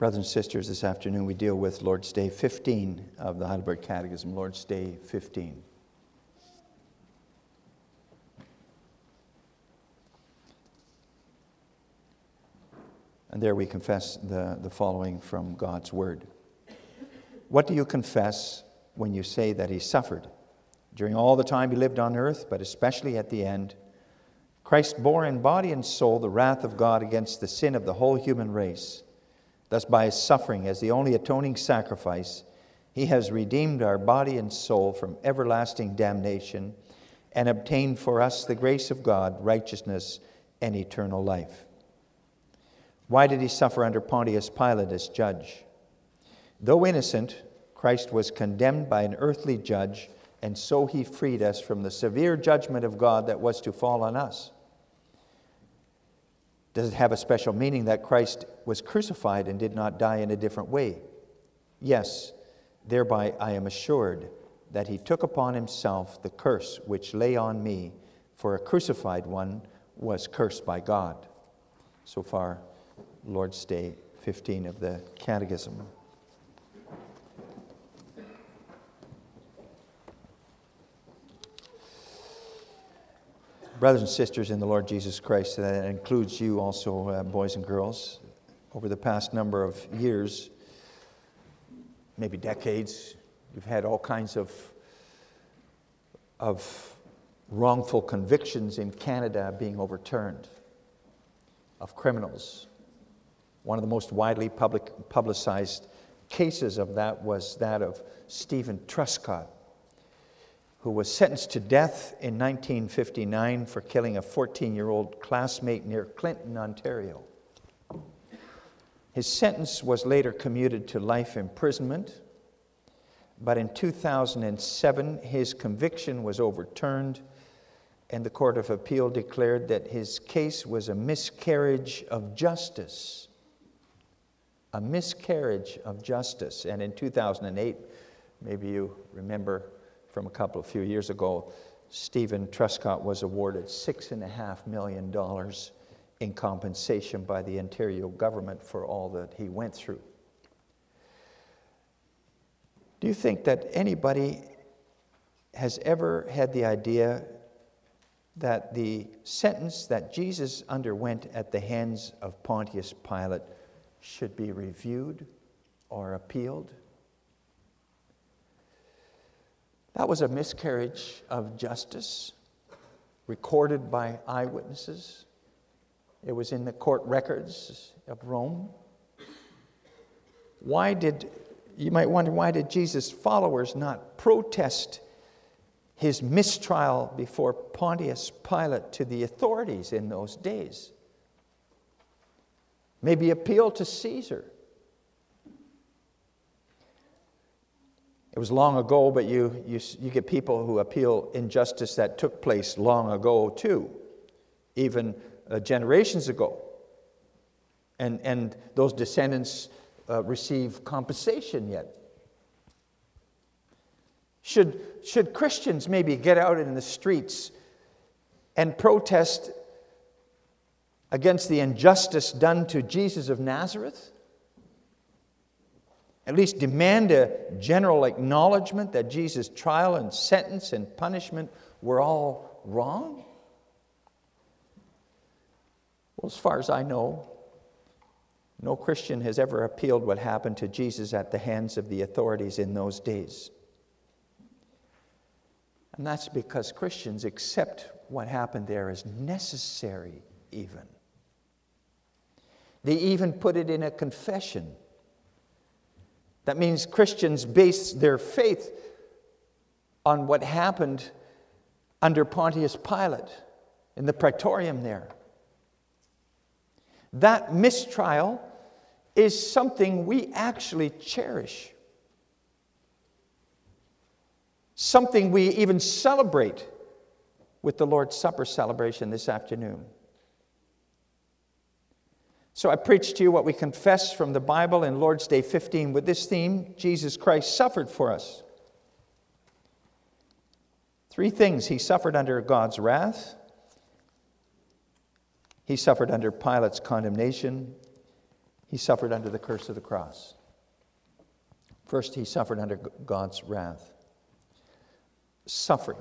Brothers and sisters, this afternoon we deal with Lord's Day 15 of the Heidelberg Catechism, Lord's Day 15. And there we confess the, the following from God's Word. What do you confess when you say that He suffered? During all the time He lived on earth, but especially at the end, Christ bore in body and soul the wrath of God against the sin of the whole human race. Thus, by His suffering as the only atoning sacrifice, He has redeemed our body and soul from everlasting damnation and obtained for us the grace of God, righteousness, and eternal life. Why did he suffer under Pontius Pilate as judge? Though innocent, Christ was condemned by an earthly judge, and so he freed us from the severe judgment of God that was to fall on us. Does it have a special meaning that Christ was crucified and did not die in a different way? Yes, thereby I am assured that he took upon himself the curse which lay on me, for a crucified one was cursed by God. So far, Lord's Day 15 of the Catechism. Brothers and sisters in the Lord Jesus Christ, that includes you also, uh, boys and girls. Over the past number of years, maybe decades, you've had all kinds of, of wrongful convictions in Canada being overturned of criminals one of the most widely public, publicized cases of that was that of Steven Truscott, who was sentenced to death in 1959 for killing a 14 year old classmate near Clinton, Ontario. His sentence was later commuted to life imprisonment, but in 2007 his conviction was overturned and the Court of Appeal declared that his case was a miscarriage of justice a miscarriage of justice. And in 2008, maybe you remember from a couple of few years ago, Steven Truscott was awarded $6.5 million in compensation by the Ontario government for all that he went through. Do you think that anybody has ever had the idea that the sentence that Jesus underwent at the hands of Pontius Pilate should be reviewed or appealed. That was a miscarriage of justice recorded by eyewitnesses. It was in the court records of Rome. Why did, you might wonder, why did Jesus' followers not protest his mistrial before Pontius Pilate to the authorities in those days? Maybe appeal to Caesar. It was long ago, but you, you, you get people who appeal injustice that took place long ago, too, even uh, generations ago. And, and those descendants uh, receive compensation yet. Should, should Christians maybe get out in the streets and protest against the injustice done to Jesus of Nazareth? At least demand a general acknowledgement that Jesus' trial and sentence and punishment were all wrong? Well, as far as I know, no Christian has ever appealed what happened to Jesus at the hands of the authorities in those days. And that's because Christians accept what happened there as necessary, even. They even put it in a confession. That means Christians base their faith on what happened under Pontius Pilate in the praetorium there. That mistrial is something we actually cherish, something we even celebrate with the Lord's Supper celebration this afternoon. So I preached to you what we confess from the Bible in Lord's Day 15 with this theme Jesus Christ suffered for us. Three things He suffered under God's wrath, He suffered under Pilate's condemnation, he suffered under the curse of the cross. First, he suffered under God's wrath. Suffering.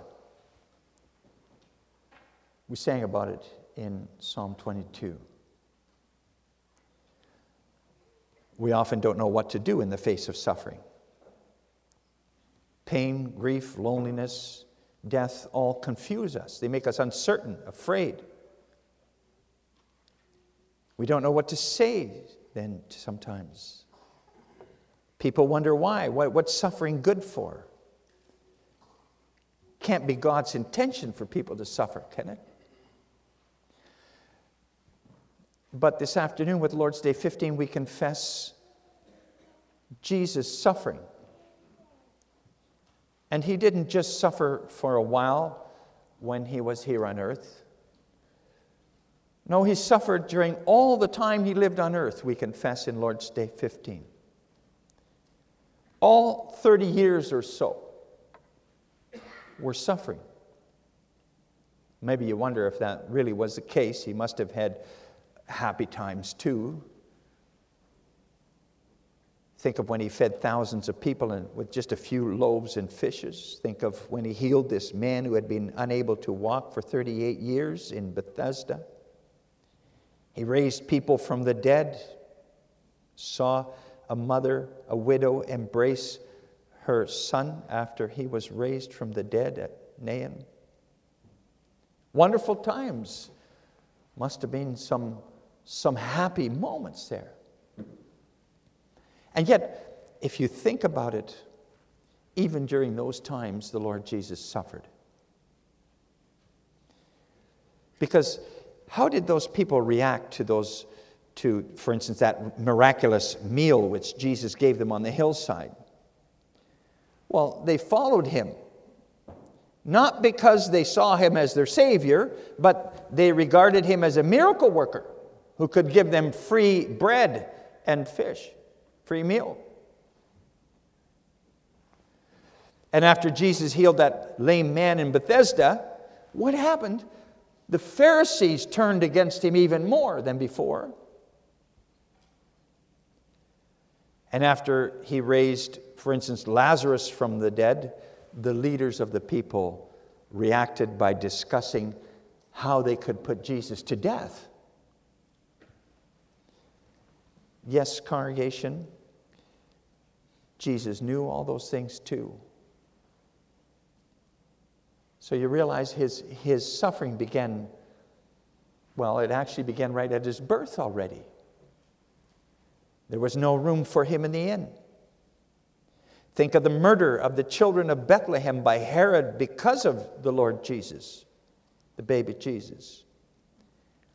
We sang about it in Psalm 22. We often don't know what to do in the face of suffering. Pain, grief, loneliness, death all confuse us. They make us uncertain, afraid. We don't know what to say then sometimes. People wonder why. What's suffering good for? Can't be God's intention for people to suffer, can it? But this afternoon, with Lord's Day 15, we confess Jesus' suffering. And he didn't just suffer for a while when he was here on earth. No, he suffered during all the time he lived on earth, we confess in Lord's Day 15. All 30 years or so were suffering. Maybe you wonder if that really was the case. He must have had happy times too. Think of when he fed thousands of people and with just a few loaves and fishes. Think of when he healed this man who had been unable to walk for 38 years in Bethesda. He raised people from the dead, saw a mother, a widow, embrace her son after he was raised from the dead at Nain. Wonderful times. Must have been some some happy moments there. And yet, if you think about it, even during those times, the Lord Jesus suffered. Because how did those people react to those, to, for instance, that miraculous meal which Jesus gave them on the hillside? Well, they followed him. Not because they saw him as their Savior, but they regarded him as a miracle worker who could give them free bread and fish, free meal. And after Jesus healed that lame man in Bethesda, what happened? The Pharisees turned against him even more than before. And after he raised, for instance, Lazarus from the dead, the leaders of the people reacted by discussing how they could put Jesus to death. Yes, congregation, Jesus knew all those things too. So you realize his, his suffering began, well, it actually began right at his birth already. There was no room for him in the inn. Think of the murder of the children of Bethlehem by Herod because of the Lord Jesus, the baby Jesus.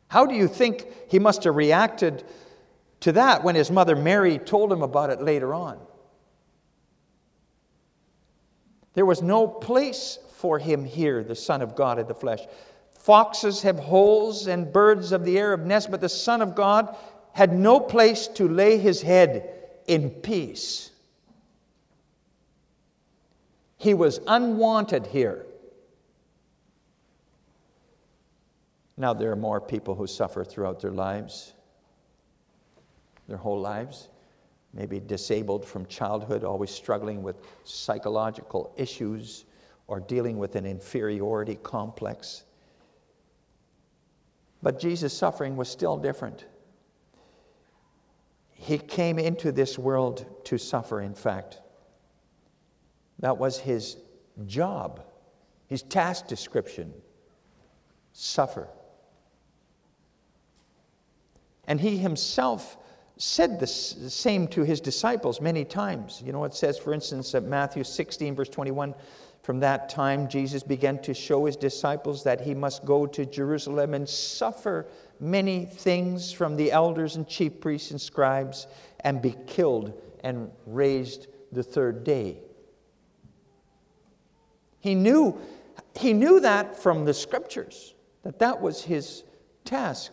How do you think he must have reacted to that when his mother Mary told him about it later on. There was no place for him here, the Son of God in the flesh. Foxes have holes and birds of the air have nests, but the Son of God had no place to lay his head in peace. He was unwanted here. Now, there are more people who suffer throughout their lives their whole lives, maybe disabled from childhood, always struggling with psychological issues or dealing with an inferiority complex. But Jesus' suffering was still different. He came into this world to suffer, in fact. That was his job, his task description suffer. And he himself said the same to his disciples many times. You know, it says, for instance, at Matthew 16, verse 21, from that time Jesus began to show his disciples that he must go to Jerusalem and suffer many things from the elders and chief priests and scribes and be killed and raised the third day. He knew, he knew that from the scriptures, that that was his task.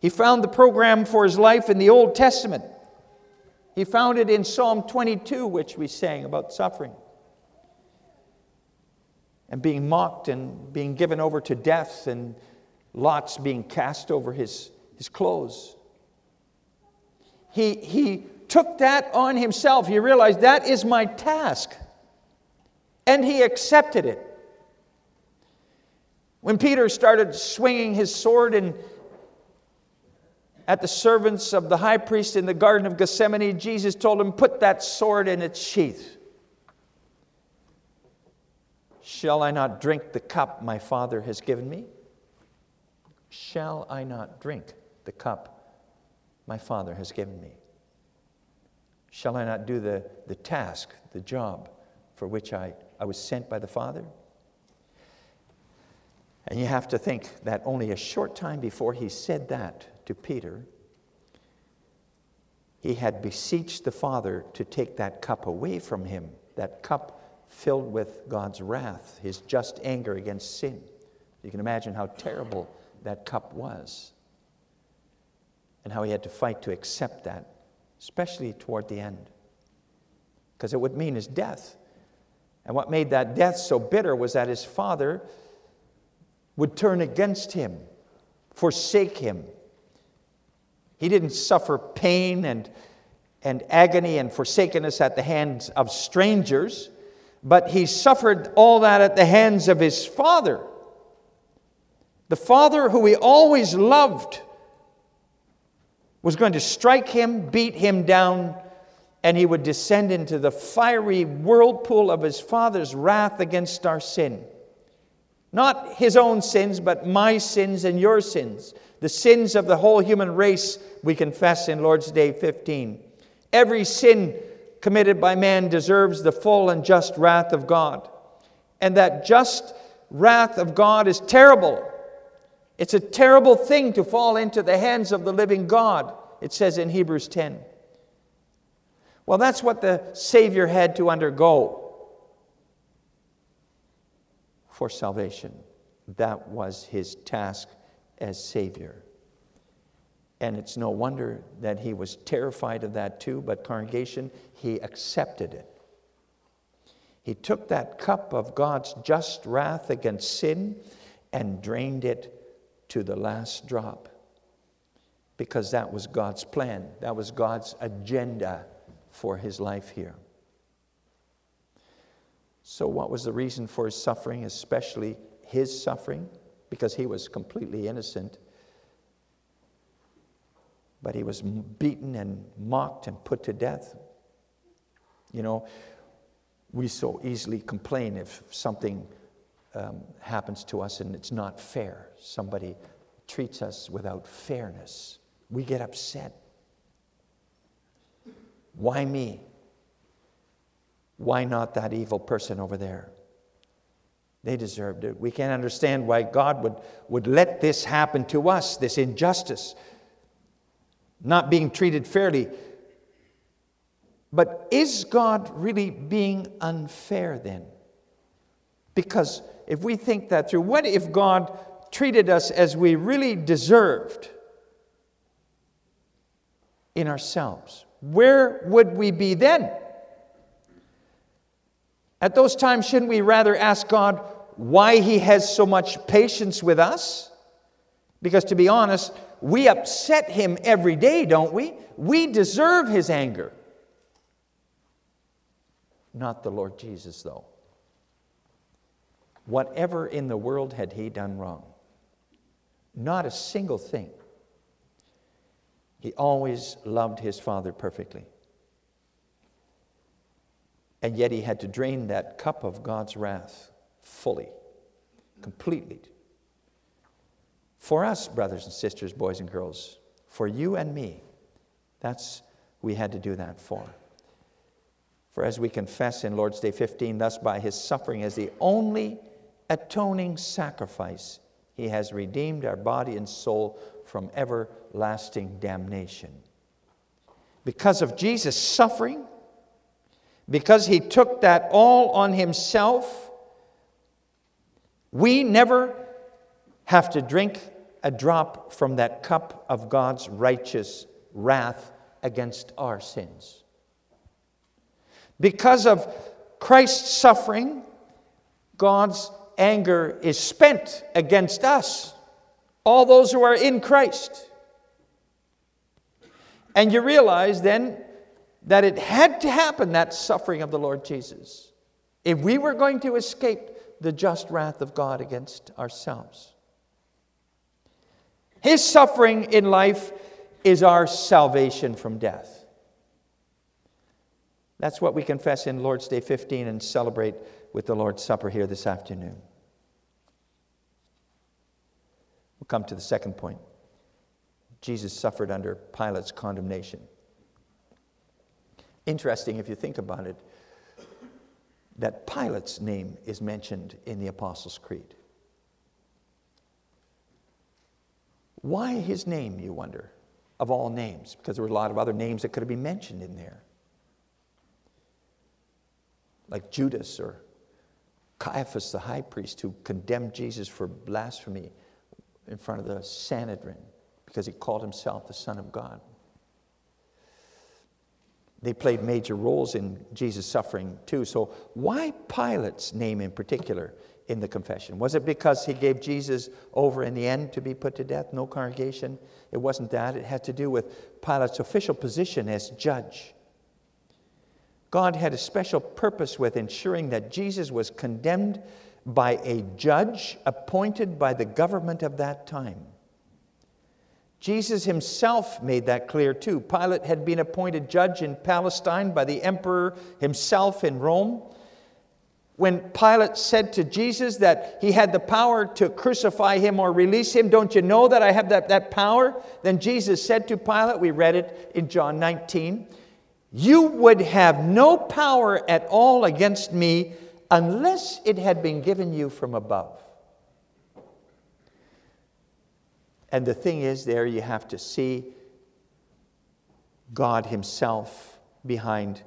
He found the program for his life in the Old Testament. He found it in Psalm 22, which we sang about suffering and being mocked and being given over to death and lots being cast over his, his clothes. he, he took that on himself. He realized that is my task. And he accepted it. When Peter started swinging his sword in, at the servants of the high priest in the Garden of Gethsemane, Jesus told him, Put that sword in its sheath. Shall I not drink the cup my Father has given me? Shall I not drink the cup my Father has given me? Shall I not do the, the task, the job for which I, I was sent by the Father? And you have to think that only a short time before he said that to Peter, he had beseeched the Father to take that cup away from him, that cup filled with God's wrath, his just anger against sin. You can imagine how terrible that cup was and how he had to fight to accept that, especially toward the end, because it would mean his death. And what made that death so bitter was that his father would turn against him, forsake him. He didn't suffer pain and, and agony and forsakenness at the hands of strangers, but he suffered all that at the hands of his father. The father who he always loved was going to strike him, beat him down, and he would descend into the fiery whirlpool of his father's wrath against our sin. Not his own sins, but my sins and your sins. The sins of the whole human race, we confess in Lord's Day 15. Every sin committed by man deserves the full and just wrath of God. And that just wrath of God is terrible. It's a terrible thing to fall into the hands of the living God, it says in Hebrews 10. Well, that's what the Savior had to undergo for salvation. That was his task as Savior. And it's no wonder that he was terrified of that too, but, congregation, he accepted it. He took that cup of God's just wrath against sin and drained it to the last drop because that was God's plan, that was God's agenda for his life here. So, what was the reason for his suffering, especially his suffering? Because he was completely innocent. But he was beaten and mocked and put to death. You know, we so easily complain if something um, happens to us and it's not fair. Somebody treats us without fairness. We get upset. Why me? Why not that evil person over there? They deserved it. We can't understand why God would, would let this happen to us, this injustice, not being treated fairly. But is God really being unfair then? Because if we think that through, what if God treated us as we really deserved in ourselves? Where would we be then? At those times, shouldn't we rather ask God why He has so much patience with us? Because to be honest, we upset Him every day, don't we? We deserve His anger. Not the Lord Jesus, though. Whatever in the world had He done wrong? Not a single thing. He always loved His Father perfectly. And yet he had to drain that cup of God's wrath fully, completely. For us, brothers and sisters, boys and girls, for you and me, that's we had to do that for. For as we confess in Lord's Day 15, thus by his suffering as the only atoning sacrifice, he has redeemed our body and soul from everlasting damnation. Because of Jesus' suffering, because he took that all on himself, we never have to drink a drop from that cup of God's righteous wrath against our sins. Because of Christ's suffering, God's anger is spent against us, all those who are in Christ. And you realize then that it had to happen, that suffering of the Lord Jesus, if we were going to escape the just wrath of God against ourselves. His suffering in life is our salvation from death. That's what we confess in Lord's Day 15 and celebrate with the Lord's Supper here this afternoon. We'll come to the second point. Jesus suffered under Pilate's condemnation. Interesting if you think about it, that Pilate's name is mentioned in the Apostles' Creed. Why his name, you wonder, of all names? Because there were a lot of other names that could have been mentioned in there, like Judas or Caiaphas, the high priest, who condemned Jesus for blasphemy in front of the Sanhedrin because he called himself the Son of God. They played major roles in Jesus' suffering too. So, why Pilate's name in particular in the confession? Was it because he gave Jesus over in the end to be put to death? No congregation? It wasn't that. It had to do with Pilate's official position as judge. God had a special purpose with ensuring that Jesus was condemned by a judge appointed by the government of that time. Jesus himself made that clear too. Pilate had been appointed judge in Palestine by the emperor himself in Rome. When Pilate said to Jesus that he had the power to crucify him or release him, don't you know that I have that, that power? Then Jesus said to Pilate, we read it in John 19, You would have no power at all against me unless it had been given you from above. And the thing is, there you have to see God Himself behind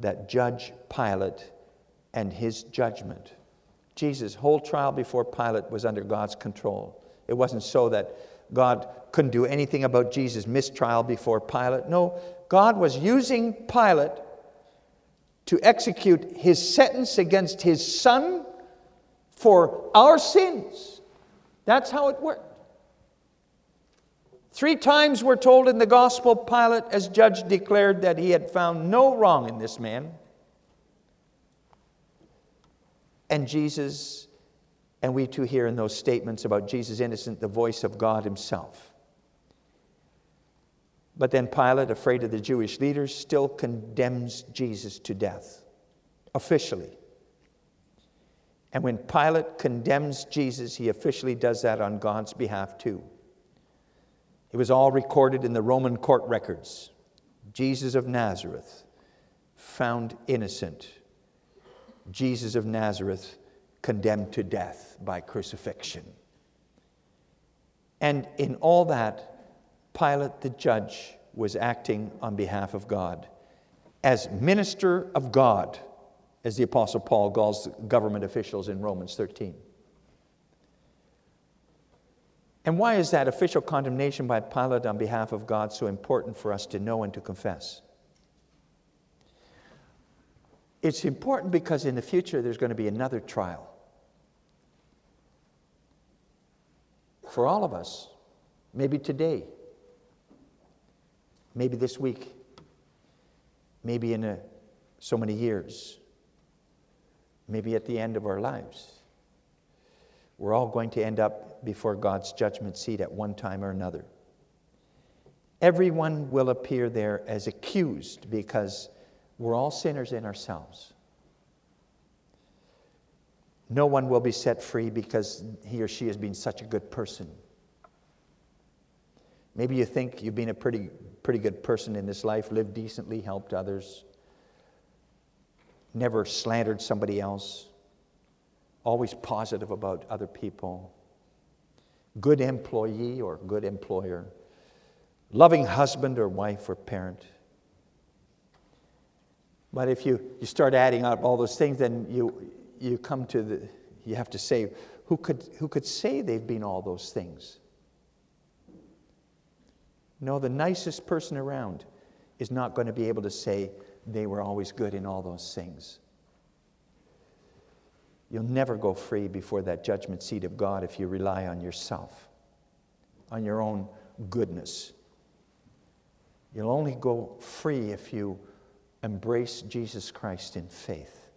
that judge Pilate and his judgment. Jesus' whole trial before Pilate was under God's control. It wasn't so that God couldn't do anything about Jesus' mistrial before Pilate. No, God was using Pilate to execute his sentence against his son for our sins. That's how it worked. Three times we're told in the gospel, Pilate, as judge, declared that he had found no wrong in this man. And Jesus, and we too hear in those statements about Jesus innocent, the voice of God himself. But then Pilate, afraid of the Jewish leaders, still condemns Jesus to death, officially. And when Pilate condemns Jesus, he officially does that on God's behalf too. It was all recorded in the Roman court records. Jesus of Nazareth, found innocent. Jesus of Nazareth, condemned to death by crucifixion. And in all that, Pilate the judge was acting on behalf of God as minister of God, as the Apostle Paul calls government officials in Romans 13. And why is that official condemnation by Pilate on behalf of God so important for us to know and to confess? It's important because in the future there's going to be another trial. For all of us, maybe today, maybe this week, maybe in a, so many years, maybe at the end of our lives. We're all going to end up before God's judgment seat at one time or another. Everyone will appear there as accused because we're all sinners in ourselves. No one will be set free because he or she has been such a good person. Maybe you think you've been a pretty, pretty good person in this life, lived decently, helped others, never slandered somebody else, always positive about other people, good employee or good employer, loving husband or wife or parent. But if you, you start adding up all those things, then you, you come to the, you have to say, who could, who could say they've been all those things? No, the nicest person around is not going to be able to say they were always good in all those things. You'll never go free before that judgment seat of God if you rely on yourself, on your own goodness. You'll only go free if you embrace Jesus Christ in faith.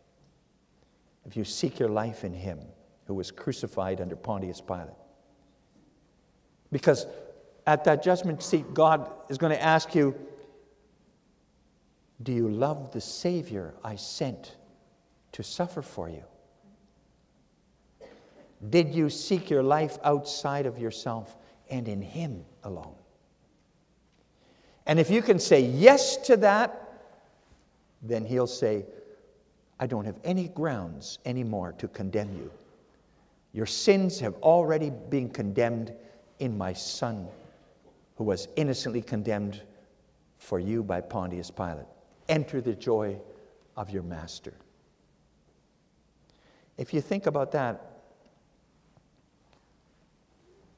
If you seek your life in Him, who was crucified under Pontius Pilate. Because at that judgment seat, God is going to ask you Do you love the Savior I sent to suffer for you? Did you seek your life outside of yourself and in Him alone? And if you can say yes to that, then He'll say, I don't have any grounds anymore to condemn you. Your sins have already been condemned in my Son, who was innocently condemned for you by Pontius Pilate. Enter the joy of your Master. If you think about that,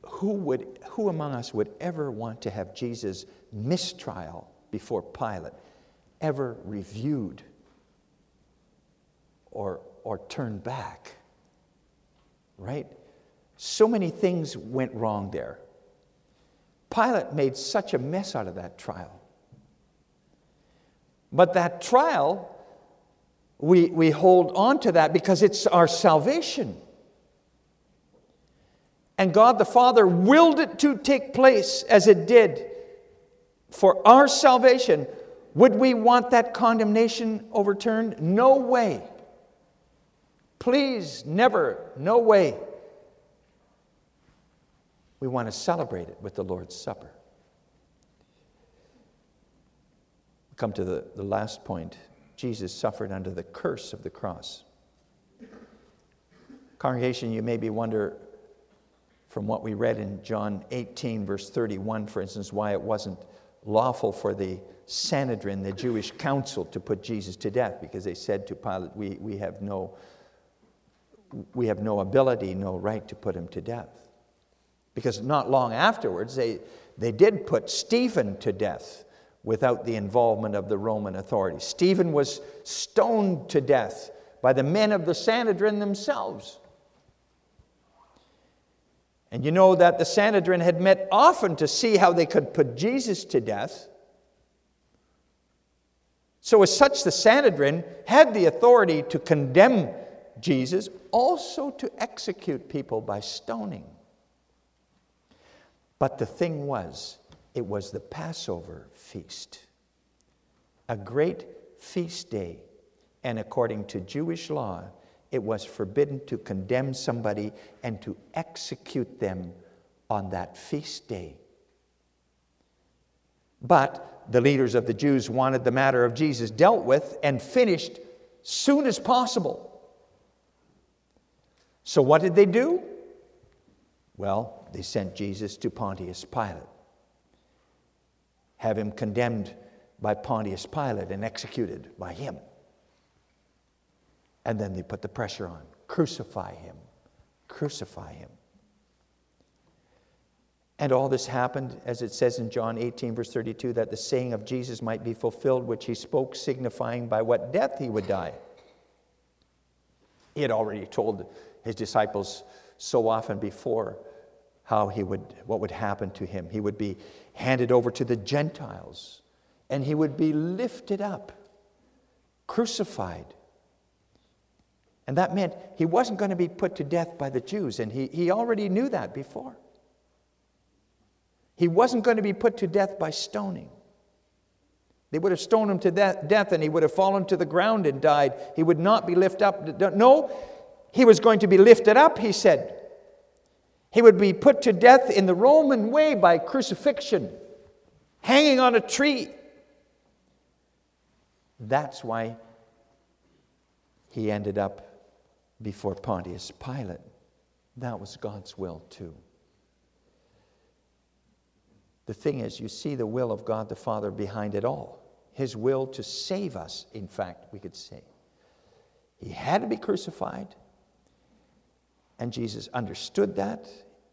who, would, who among us would ever want to have Jesus' mistrial before Pilate ever reviewed or, or turned back? Right? So many things went wrong there. Pilate made such a mess out of that trial. But that trial, we, we hold on to that because it's our salvation. And God the Father willed it to take place as it did for our salvation. Would we want that condemnation overturned? No way. Please, never, no way. We want to celebrate it with the Lord's Supper. Come to the, the last point. Jesus suffered under the curse of the cross. Congregation, you maybe wonder from what we read in John 18, verse 31, for instance, why it wasn't lawful for the Sanhedrin, the Jewish council, to put Jesus to death, because they said to Pilate, we, we, have no, we have no ability, no right to put him to death. Because not long afterwards, they, they did put Stephen to death without the involvement of the Roman authorities. Stephen was stoned to death by the men of the Sanhedrin themselves. And you know that the Sanhedrin had met often to see how they could put Jesus to death. So, as such, the Sanhedrin had the authority to condemn Jesus, also to execute people by stoning. But the thing was, it was the Passover feast, a great feast day. And according to Jewish law, it was forbidden to condemn somebody and to execute them on that feast day. But the leaders of the Jews wanted the matter of Jesus dealt with and finished soon as possible. So, what did they do? Well, they sent Jesus to Pontius Pilate, have him condemned by Pontius Pilate and executed by him. And then they put the pressure on crucify him, crucify him. And all this happened, as it says in John 18, verse 32, that the saying of Jesus might be fulfilled, which he spoke, signifying by what death he would die. He had already told his disciples so often before how he would, what would happen to him. He would be handed over to the Gentiles, and he would be lifted up, crucified, and that meant he wasn't going to be put to death by the Jews, and he, he already knew that before. He wasn't going to be put to death by stoning. They would have stoned him to death and he would have fallen to the ground and died. He would not be lifted up. No, he was going to be lifted up, he said. He would be put to death in the Roman way by crucifixion, hanging on a tree. That's why he ended up before Pontius Pilate. That was God's will, too. The thing is, you see the will of God the Father behind it all. His will to save us, in fact, we could say. He had to be crucified, and Jesus understood that.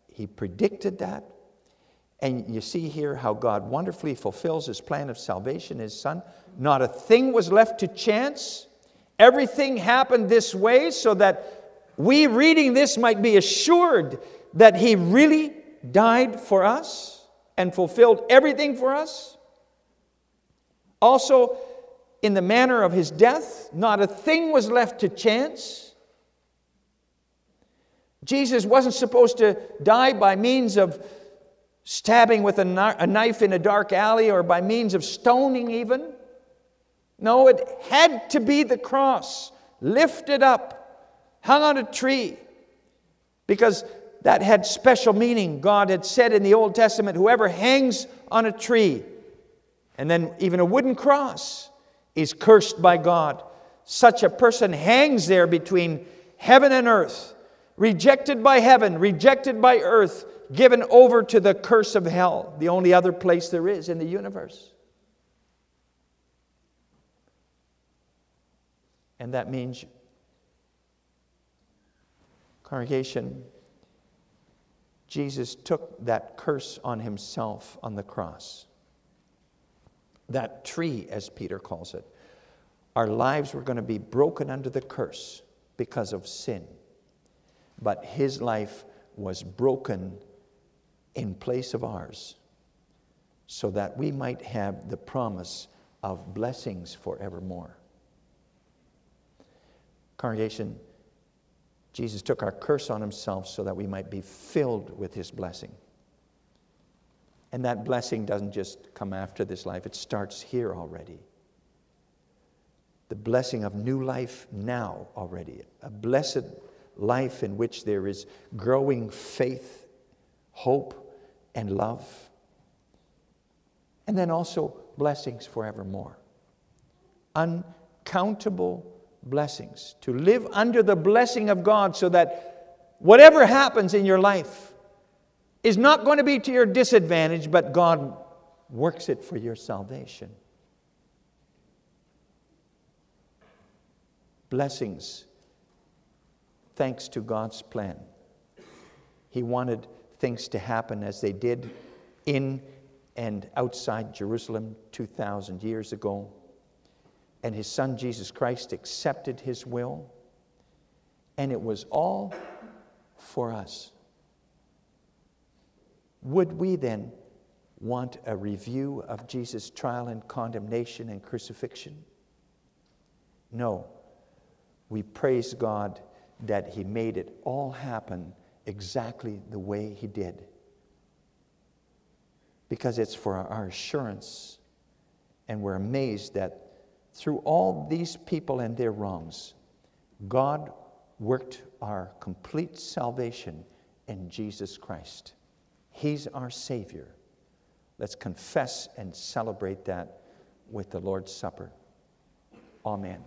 He predicted that. And you see here how God wonderfully fulfills his plan of salvation, his son. Not a thing was left to chance. Everything happened this way so that we reading this might be assured that He really died for us and fulfilled everything for us. Also, in the manner of his death, not a thing was left to chance. Jesus wasn't supposed to die by means of stabbing with a, knife in a dark alley or by means of stoning, even. No, it had to be the cross, lifted up, hung on a tree, because that had special meaning. God had said in the Old Testament, whoever hangs on a tree, and then even a wooden cross, is cursed by God. Such a person hangs there between heaven and earth, rejected by heaven, rejected by earth, given over to the curse of hell, the only other place there is in the universe. And that means, congregation, Jesus took that curse on himself on the cross. That tree, as Peter calls it. Our lives were going to be broken under the curse because of sin. But his life was broken in place of ours so that we might have the promise of blessings forevermore. Congregation, Jesus took our curse on himself so that we might be filled with his blessing. And that blessing doesn't just come after this life, it starts here already. The blessing of new life now already. A blessed life in which there is growing faith, hope, and love. And then also blessings forevermore. Uncountable blessings, to live under the blessing of God so that whatever happens in your life is not going to be to your disadvantage, but God works it for your salvation. Blessings, thanks to God's plan. He wanted things to happen as they did in and outside Jerusalem 2,000 years ago and his son Jesus Christ accepted his will, and it was all for us. Would we then want a review of Jesus' trial and condemnation and crucifixion? No. We praise God that He made it all happen exactly the way He did. Because it's for our assurance, and we're amazed that through all these people and their wrongs, God worked our complete salvation in Jesus Christ. He's our Savior. Let's confess and celebrate that with the Lord's Supper. Amen.